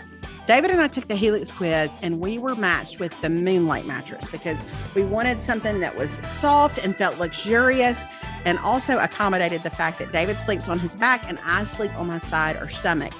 David and I took the Helix quiz and we were matched with the Moonlight mattress because we wanted something that was soft and felt luxurious and also accommodated the fact that David sleeps on his back and I sleep on my side or stomach.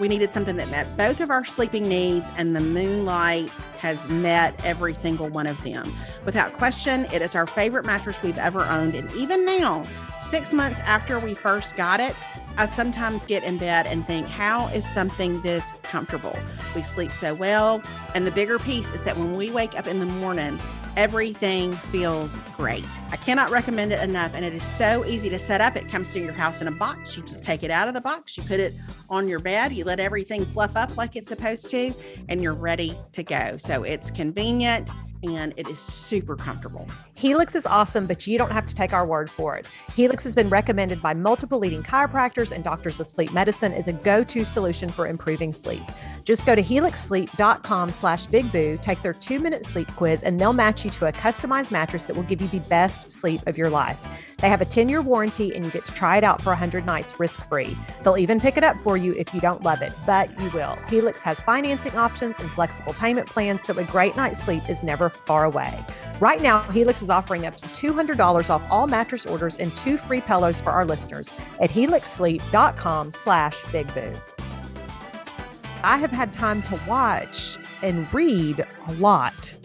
We needed something that met both of our sleeping needs, and the Moonlight has met every single one of them. Without question, it is our favorite mattress we've ever owned. And even now, six months after we first got it, I sometimes get in bed and think, how is something this comfortable? We sleep so well. And the bigger piece is that when we wake up in the morning, everything feels great. I cannot recommend it enough. And it is so easy to set up. It comes to your house in a box. You just take it out of the box, you put it on your bed, you let everything fluff up like it's supposed to, and you're ready to go. So it's convenient and it is super comfortable. Helix is awesome, but you don't have to take our word for it. Helix has been recommended by multiple leading chiropractors and doctors of sleep medicine as a go-to solution for improving sleep. Just go to helixsleep.com slash bigboo, take their two-minute sleep quiz, and they'll match you to a customized mattress that will give you the best sleep of your life. They have a 10-year warranty and you get to try it out for 100 nights risk-free. They'll even pick it up for you if you don't love it, but you will. Helix has financing options and flexible payment plans, so a great night's sleep is never far away. Right now, Helix is offering up to $200 off all mattress orders and two free pillows for our listeners at helixsleep.com slash bigboo. I have had time to watch and read a lot.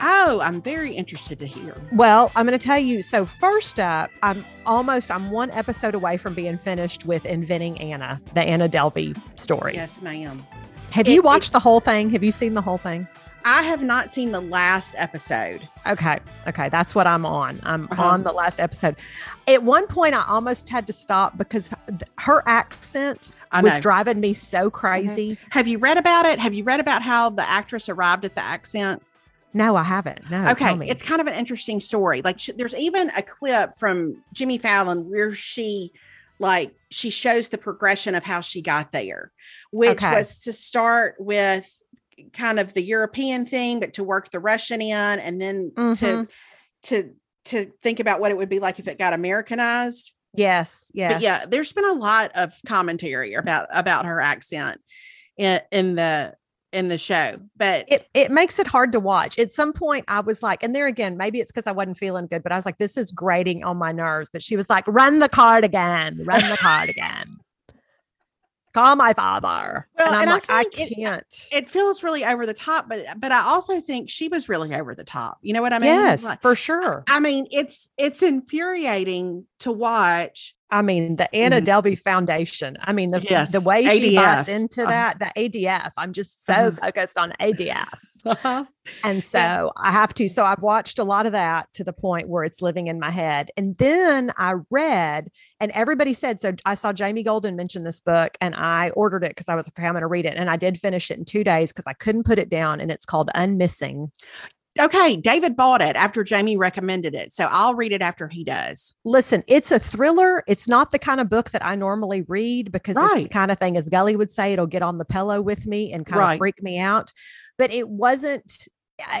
Oh, I'm very interested to hear. Well, I'm going to tell you. So first up, I'm almost I'm one episode away from being finished with Inventing Anna, the Anna Delvey story. Yes, ma'am. Have It- you watched the whole thing? Have you seen the whole thing? I have not seen the last episode. Okay. Okay. That's what I'm on. I'm Uh-huh. on the last episode. At one point, I almost had to stop because her accent was driving me so crazy. Have you read about it? Have you read about how the actress arrived at the accent? No, I haven't. No. okay, tell me. it's kind of an interesting story. Like, sh- there's even a clip from Jimmy Fallon where she, like, she shows the progression of how she got there, which Okay. was to start with kind of the European thing, but to work the Russian in, and then to Mhm. to to think about what it would be like if it got Americanized. yes. Yes. But yeah, there's been a lot of commentary about about her accent in, in the in the show. But it it makes it hard to watch. At some point, I was like, and there again, maybe it's because I wasn't feeling good, but I was like, this is grating on my nerves. But she was like, run the card again, run the card again. Call my father. Well, and I'm and like, I, it- can't. it feels really over the top. But but I also think she was really over the top. You know what I mean? yes, Like, for sure. I mean, it's it's infuriating to watch. I mean, the Anna Mhm. Delvey Foundation. I mean, the Yes, the way she bites ADF. into Uh-huh. that, the ADF. I'm just so Uh-huh. focused on ADF. Uh-huh. And so I have to. So I've watched a lot of that to the point where it's living in my head. And then I read, and everybody said, so I saw Jamie Golden mention this book and I ordered it because I was like, okay, I'm going to read it. And I did finish it in two days because I couldn't put it down. And it's called Unmissing. Okay, David bought it after Jamie recommended it, so I'll read it after he does. Listen, it's a thriller. It's not the kind of book that I normally read because it's the kind of thing, as Gully would say, it'll get on the pillow with me and kind Right. of freak me out. But it wasn't,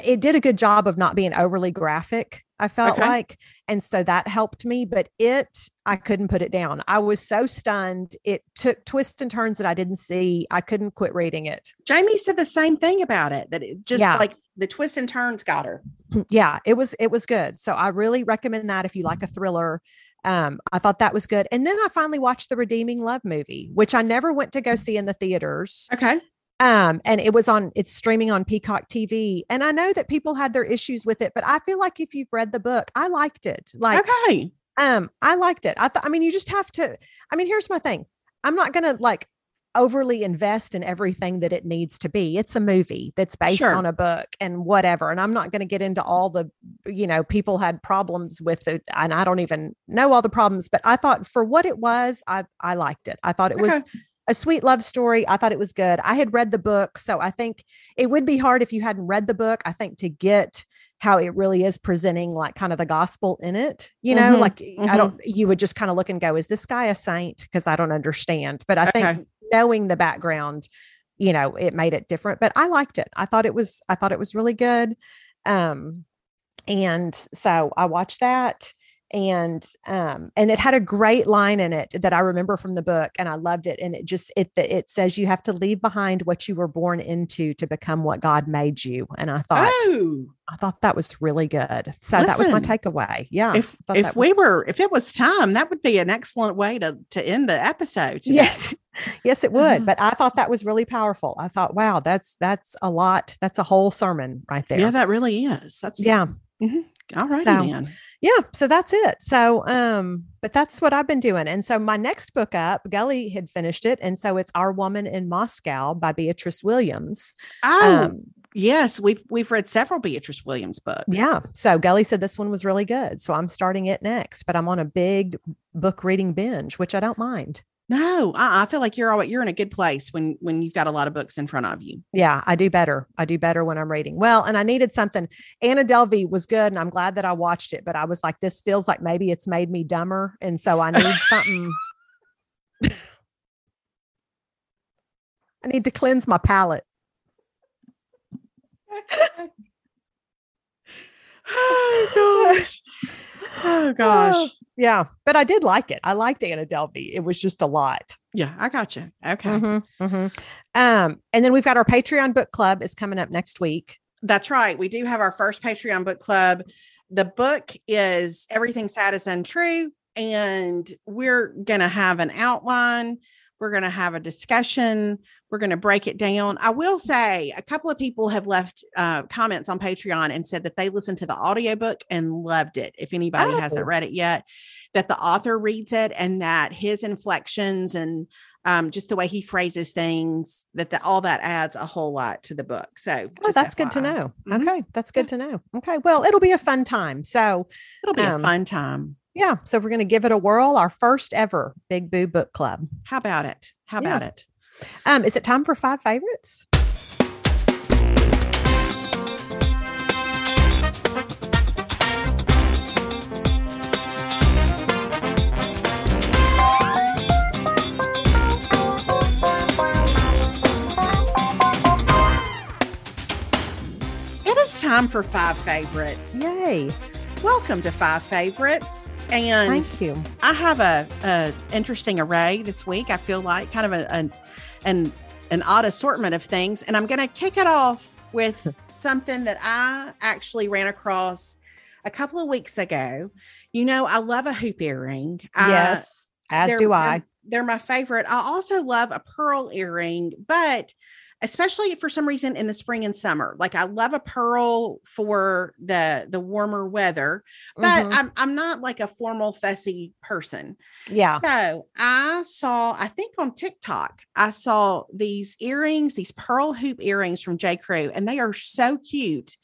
it did a good job of not being overly graphic, I felt Okay. like. And so that helped me. But it, I couldn't put it down. I was so stunned. It took twists and turns that I didn't see. I couldn't quit reading it. Jamie said the same thing about it. That it just Yeah. like the twists and turns got her. yeah it was it was good so i really recommend that if you like a thriller um i thought that was good and then i finally watched the redeeming love movie which i never went to go see in the theaters Okay. Um and it was on it's streaming on peacock tv and i know that people had their issues with it but i feel like if you've read the book i liked it like okay. um i liked it i thought i mean you just have to i mean here's my thing i'm not gonna like overly invest in everything that it needs to be it's a movie that's based Sure. on a book and whatever and i'm not going to get into all the you know people had problems with it and i don't even know all the problems but i thought for what it was i i liked it i thought it was Okay. A sweet love story. I thought it was good. I had read the book so i think it would be hard if you hadn't read the book i think to get how it really is presenting like kind of the gospel in it you know? Mhm, like i don't you would just kind of look and go is this guy a saint? Because i don't understand but i think knowing the background you know it made it different but i liked it. I thought it was i thought it was really good um and so i watched that and um and it had a great line in it that i remember from the book and i loved it and it just it it says you have to leave behind what you were born into to become what god made you and i thought Oh, i thought that was really good so that was my takeaway yeah if if that was- we were if it was time, that would be an excellent way to to end the episode. today. yes yes it would Mhm. but i thought that was really powerful i thought wow that's that's a lot that's a whole sermon right there Yeah, that really is. That's yeah All righty So- then. Yeah so that's it. So um but that's what i've been doing. And so my next book up gully had finished it and so it's our woman in moscow by Beatriz Williams. Oh, um yes, we've we've read several Beatriz Williams books. yeah so gully said this one was really good so i'm starting it next but i'm on a big book reading binge which i don't mind No, I, I feel like you're all you're in a good place when when you've got a lot of books in front of you. Yeah, I do better. I do better when I'm reading. Well, and I needed something. Anna Delvey was good, and I'm glad that I watched it. But I was like, this feels like maybe it's made me dumber, and so I need something. I need to cleanse my palate. oh gosh. Oh gosh. Yeah, but I did like it. I liked Anna Delvey. It was just a lot. Yeah, I got you. Okay. Mhm, mhm. Um, and then we've got our Patreon book club is coming up next week. That's right. We do have our first Patreon book club. The book is Everything Sad is Untrue, and we're going to have an outline. We're going to have a discussion. We're going to break it down. I will say a couple of people have left uh, comments on Patreon and said that they listened to the audiobook and loved it. If anybody Oh. hasn't read it yet, that the author reads it and that his inflections and um, just the way he phrases things, that the, all that adds a whole lot to the book. So Oh, that's good to FYI. know. Mhm. Okay, that's good to know. Okay, well, it'll be a fun time. So, It'll be Um, a fun time. yeah, so we're going to give it a whirl. Our first ever Big Boo Book Club. How about it? How Yeah. about it? Um, is it time for five favorites? It is time for five favorites. Yay! Welcome to five favorites. And Thank you. I have a, a interesting array this week. I feel like kind of a, an an an odd assortment of things, and I'm going to kick it off with something that I actually ran across a couple of weeks ago. You know, I love a hoop earring. I- yes, as they're- do they're- I. They're my favorite. I also love a pearl earring, but especially for some reason in the spring and summer. Like I love a pearl for the the warmer weather, but Mhm. I'm I'm not like a formal fussy person. yeah. So I saw, I think on TikTok, I saw these earrings, these pearl hoop earrings from J. Crew, and they are so cute.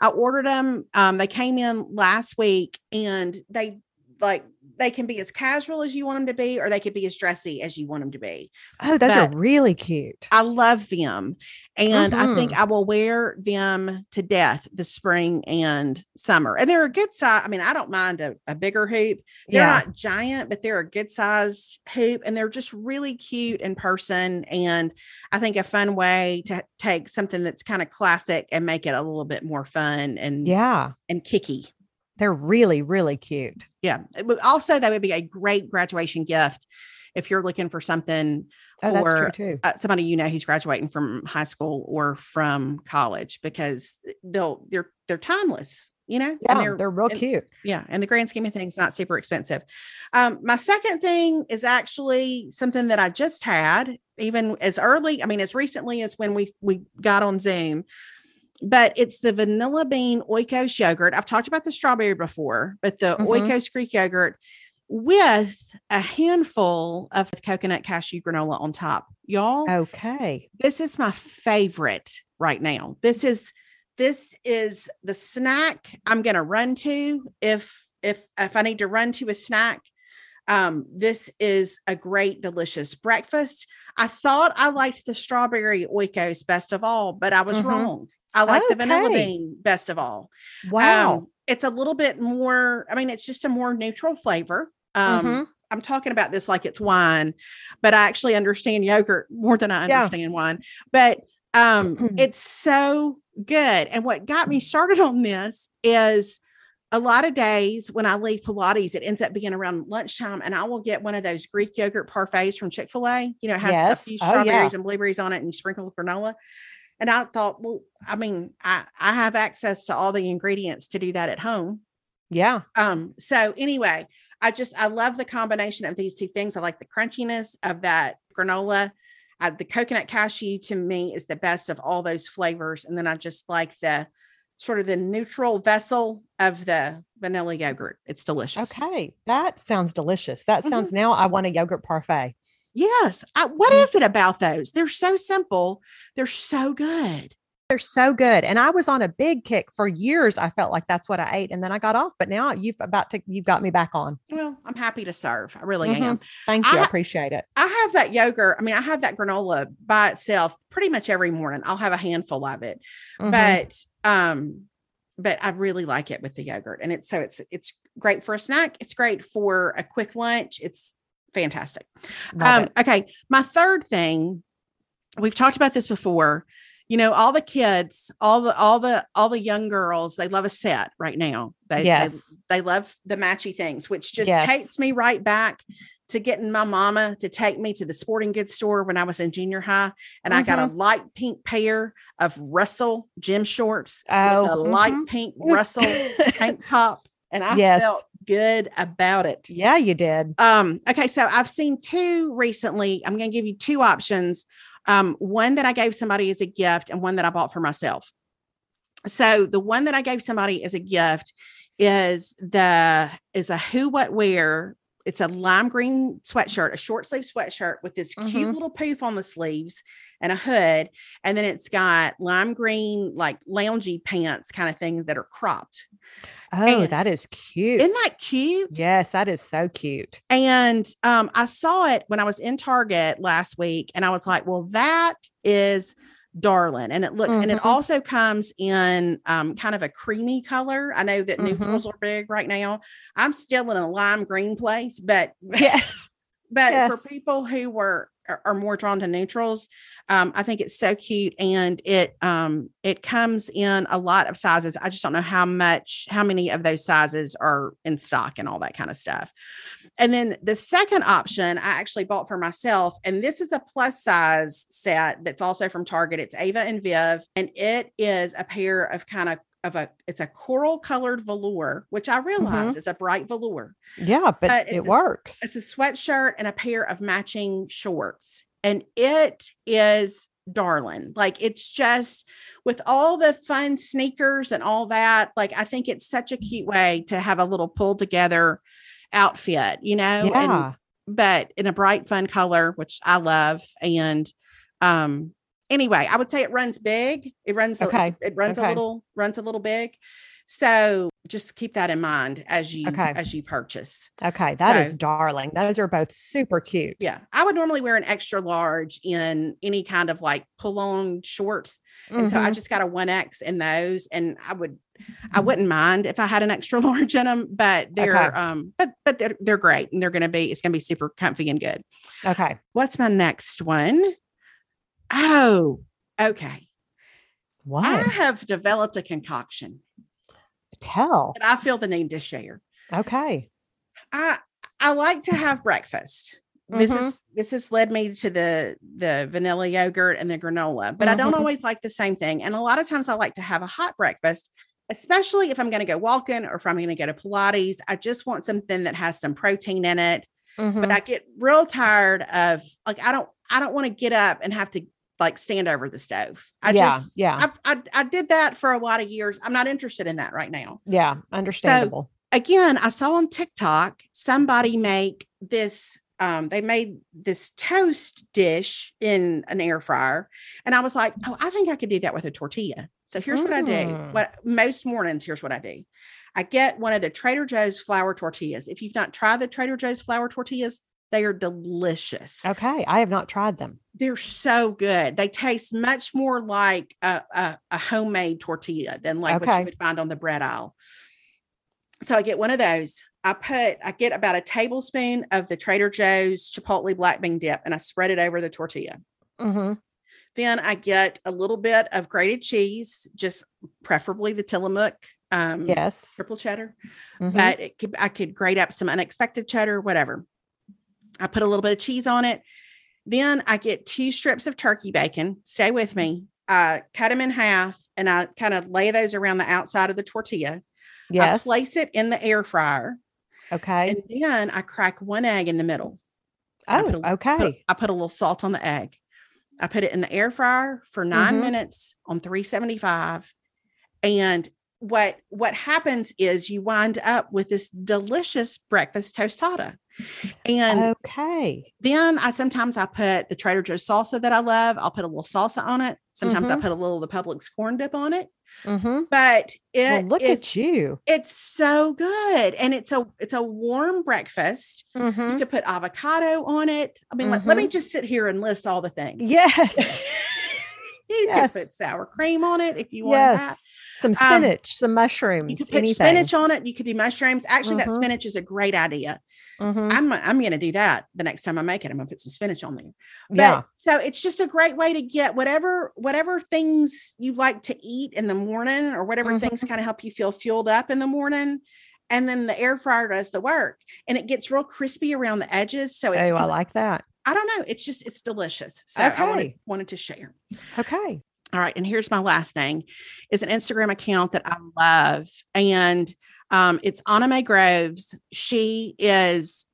I ordered them. Um, they came in last week and they like they can be as casual as you want them to be, or they could be as dressy as you want them to be. Oh, those but- are really cute. I love them. And I think Mm-hmm. I will wear them to death this spring and summer. And they're a good size. I mean, I don't mind a, a bigger hoop. They're Yeah. not giant, but they're a good size hoop and they're just really cute in person. And I think a fun way to take something that's kind of classic and make it a little bit more fun and Yeah. and kicky. They're really, really cute. Yeah. Would- Also, that would be a great graduation gift if you're looking for something Oh, for uh, somebody you know who's graduating from high school or from college because they'll they're they're timeless, you know. Yeah, they're, real and- cute. Yeah, and the grand scheme of things, not super expensive. Um, my second thing is actually something that I just had, even as early, I mean, as recently as when we we got on Zoom. But it's the vanilla bean Oikos yogurt. I've talked about the strawberry before, but the Mhm. Oikos Greek yogurt with a handful of coconut cashew granola on top. Y'all, Okay. this is my favorite right now. This is this is the snack I'm going to run to if if if I need to run to a snack. Um, this is a great, delicious breakfast. I thought I liked the strawberry oikos best of all, but I was Mhm. wrong. I like the vanilla bean best of all. Wow. Um, it's a little bit more, I mean, it's just a more neutral flavor. Um, Mhm. I'm talking about this like it's wine, but I actually understand yogurt more than I Yeah. understand wine. But um, it's so good. And what got me started on this is a lot of days when I leave Pilates, it ends up being around lunchtime, and I will get one of those Greek yogurt parfaits from Chick fil A. You know, it has Yes. a few Oh, yeah. strawberries and blueberries on it, and you sprinkle with granola. And I thought, well, I mean, I, I have access to all the ingredients to do that at home. yeah. Um, so anyway, I just I love the combination of these two things. I like the crunchiness of that granola. Uh, the coconut cashew to me is the best of all those flavors, and then I just like the sort of the neutral vessel of the vanilla yogurt. It's delicious. Okay. That sounds delicious. That sounds now I want a yogurt parfait. Yes. I, what Mm. it about those? They're so simple. They're so good. They're so good. And I was on a big kick for years. I felt like that's what I ate. And then I got off. But now you've about to you've got me back on. Well, I'm happy to serve. I really Mhm. am. Thank you. I, I- appreciate it. I have that yogurt. I mean, I have that granola by itself pretty much every morning. I'll have a handful of it. Mhm. But um, but I really like it with the yogurt. And it's so it's it's great for a snack. It's great for a quick lunch. It's fantastic. Um, okay. My third thing, we've talked about this before. You know, all the kids, all the all the all the young girls, they love a set right now. They Yes. they, they love the matchy things, which just Yes. takes me right back to getting my mama to take me to the sporting goods store when I was in junior high. And I got Mm-hmm. a light pink pair of Russell gym shorts Oh, with a light mhm. pink Russell tank top. And I Yes. felt good about it. yeah, you did. Um, okay, so I've seen two recently. I'm going to give you two options. Um, one that I gave somebody as a gift, and one that I bought for myself. So the one that I gave somebody as a gift is the is a Who What Wear. It's a lime green sweatshirt, a short sleeve sweatshirt with this cute Mhm. little poof on the sleeves and a hood, and then it's got lime green like loungy pants kind of things that are cropped. Oh, and- that is cute. Isn't that cute? yes, that is so cute. And um, I saw it when I was in Target last week, and I was like, "Well, that is darling." And it looks, and it Mhm. also comes in um, kind of a creamy color. I know that Mhm. neutrals are big right now. I'm still in a lime green place, but Yes. but Yes. for people who were are, are more drawn to neutrals, um, I think it's so cute, and it um, it comes in a lot of sizes. I just don't know how much, how many of those sizes are in stock, and all that kind of stuff. And then the second option I actually bought for myself, and this is a plus size set that's also from Target. It's Ava and Viv, and it is a pair of kind of of a it's a coral colored velour, which I realize is a bright velour. Yeah, but, But it a- works. It's a sweatshirt and a pair of matching shorts. And it is darling. Like it's just with all the fun sneakers and all that. Like I think it's such a cute way to have a little pulled together outfit, you know? And yeah. but in a bright fun color which i love and um anyway i would say it runs big it runs Okay. it runs a little runs a little big so just keep that in mind as you Okay. as you purchase Okay. that is so- darling. Those are both super cute. yeah i would normally wear an extra large in any kind of like pull on shorts and so i Mhm. just got a 1x in those and i would i wouldn't mind if i had an extra large in them but they're Okay. um but but they're, they're great and they're gonna be it's gonna be super comfy and good Okay. What's my next one? Oh, okay. What? I have developed a concoction Tell. And I feel the need to share. Okay. I I like to have breakfast. This Mhm. is this has led me to the the vanilla yogurt and the granola, but I don't Mhm. always like the same thing. And a lot of times I like to have a hot breakfast, especially if I'm going to go walking or if I'm going to go to Pilates. I just want something that has some protein in it. Mhm. but I get real tired of like I don't I don't want to get up and have to like stand over the stove. I yeah. just yeah. I've, I I did that for a lot of years. I'm not interested in that right now. yeah. Understandable. Again, I saw on TikTok somebody make this um they made this toast dish in an air fryer and I was like, "Oh, I think I could do that with a tortilla." So here's what I do. Mm. What most mornings here's what I do. I get one of the Trader Joe's flour tortillas. If you've not tried the Trader Joe's flour tortillas, they are delicious. okay. I have not tried them. They're so good. They taste much more like a, a, a homemade tortilla than like what you would find on the bread aisle. So I get one of those. I put, I get about a tablespoon of the Trader Joe's Chipotle black bean dip and I spread it over the tortilla. hmm Then I get a little bit of grated cheese, just preferably the Tillamook um, Yes. triple cheddar Mhm. but it could, I could grate up some unexpected cheddar, whatever. I put a little bit of cheese on it. Then I get two strips of turkey bacon. Stay with me. I cut them in half and I kind of lay those around the outside of the tortilla. yes. I place it in the air fryer okay. and then I crack one egg in the middle. Oh, a- okay. Put- I put a little salt on the egg. I put it in the air fryer for 9 Mhm. minutes on 375 and what what happens is you wind up with this delicious breakfast tostada. And okay. then I sometimes I put the Trader Joe's salsa that I love. I'll put a little salsa on it. Sometimes I Mhm. put a little of the Publix corn dip on it. Mm-hmm. But it Well, look at you. it's so good. And it's a it's a warm breakfast. Mhm. You could put avocado on it. I mean, let, let me Mhm. just sit here and list all the things. Yes. you Yes. could put sour cream on it if you want that. yes. Some spinach, some mushrooms, You could put anything. spinach on it. You could do mushrooms. Actually, that Mhm. spinach is a great idea. Mhm. I'm I'm going to do that the next time I make it. I'm going to put some spinach on there. But, Yeah. So it's just a great way to get whatever whatever things you like to eat in the morning or whatever Mhm. things kind of help you feel fueled up in the morning. And then the air fryer does the work and it gets real crispy around the edges. So Oh, I like that. I don't know. It's just it's delicious. So I wanted, wanted to share. Okay. All right. And here's my last thing is an Instagram account that I love. And um, it's Anna Mae Groves. She is,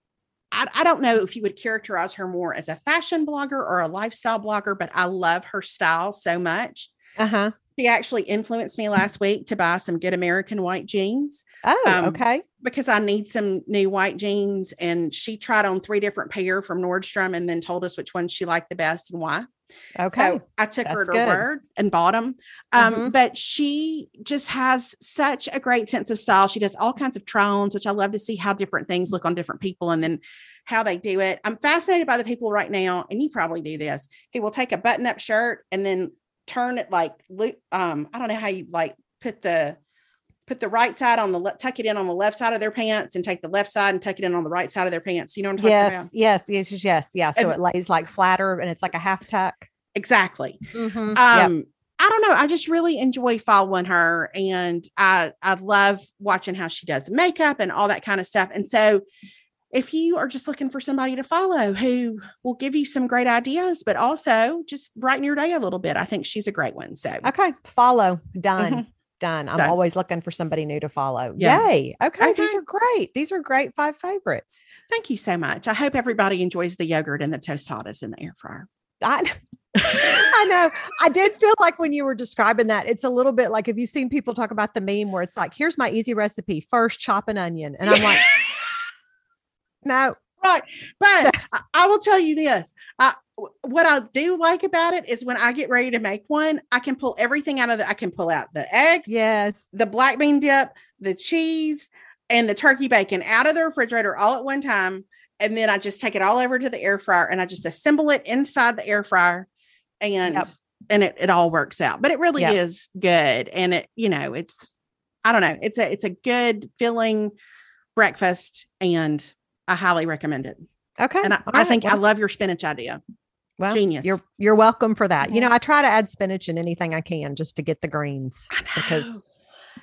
I, I don't know if you would characterize her more as a fashion blogger or a lifestyle blogger, but I love her style so much. Uh-huh. She actually influenced me last week to buy some good American white jeans Oh, Um, okay. Because I need some new white jeans. And she tried on three different pair from Nordstrom and then told us which ones she liked the best and why. Okay. So I took her That's at good. word and bought them. Um, Mhm. But she just has such a great sense of style. She does all kinds of try-ons, which I love to see how different things look on different people and then how they do it. I'm fascinated by the people right now, and you probably do this. He will take a button-up shirt and then turn it like. Um, I don't know how you like put the put the right side on the left, tuck it in on the left side of their pants and take the left side and tuck it in on the right side of their pants. You know what I'm talking yes, about? yes, yes, yes, yes, yeah. So And- it lays like flatter and it's like a half tuck. Exactly. Mhm. Yep. um i don't know i just really enjoy following her and i i love watching how she does makeup and all that kind of stuff and so if you are just looking for somebody to follow who will give you some great ideas but also just brighten your day a little bit i think she's a great one so Okay. Follow. Done. Mhm. Done. I'm So- always looking for somebody new to follow. Yeah. Yay. Okay, These are great. These are great five favorites. thank you so much i hope everybody enjoys the yogurt and the tostadas in the air fryer I I know. I did feel like when you were describing that, it's a little bit like have you seen people talk about the meme where it's like, here's my easy recipe. First, chop an onion. And I'm like, no, right but I, I will tell you this I, what i do like about it is when i get ready to make one i can pull everything out of the i can pull out the eggs yes. the black bean dip, the cheese, and the turkey bacon out of the refrigerator all at one time. And then I just take it all over to the air fryer and I just assemble it inside the air fryer and Yep. and it, it all works out. But it really Yep. is good. And it, you know, it's I don't know, it's a it's a good filling breakfast and I highly recommend it. Okay. And I, I right. think I love your spinach idea. well, genius. You're you're welcome for that. You know. I try to add spinach in anything I can just to get the greens because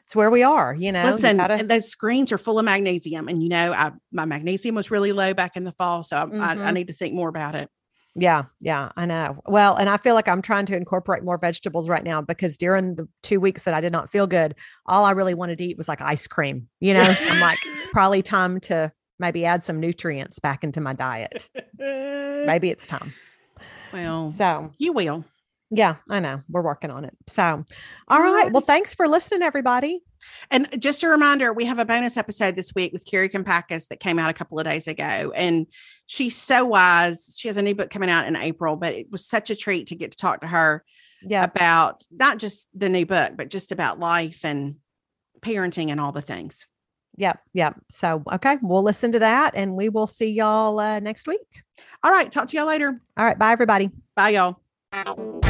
it's where we are, you know. you Listen, gotta- and those screens are full of magnesium, and you know, I, my magnesium was really low back in the fall, so I, I, I Mhm. need to think more about it. Yeah, yeah, I know. Well, and I feel like I'm trying to incorporate more vegetables right now because during the two weeks that I did not feel good, all I really wanted to eat was like ice cream, you know? So I'm like, it's probably time to maybe add some nutrients back into my diet. Maybe it's time. Well, So, you will. yeah, I know. We're working on it. So, all right. Well, thanks for listening, everybody. And just a reminder, we have a bonus episode this week with Kari Kampakis that came out a couple of days ago. And she's so wise. She has a new book coming out in April, but it was such a treat to get to talk to her Yeah. about not just the new book, but just about life and parenting and all the things. Yep. Yep. So, okay. We'll listen to that and we will see y'all uh, next week. All right. Talk to y'all later. All right. Bye, everybody. Bye, y'all.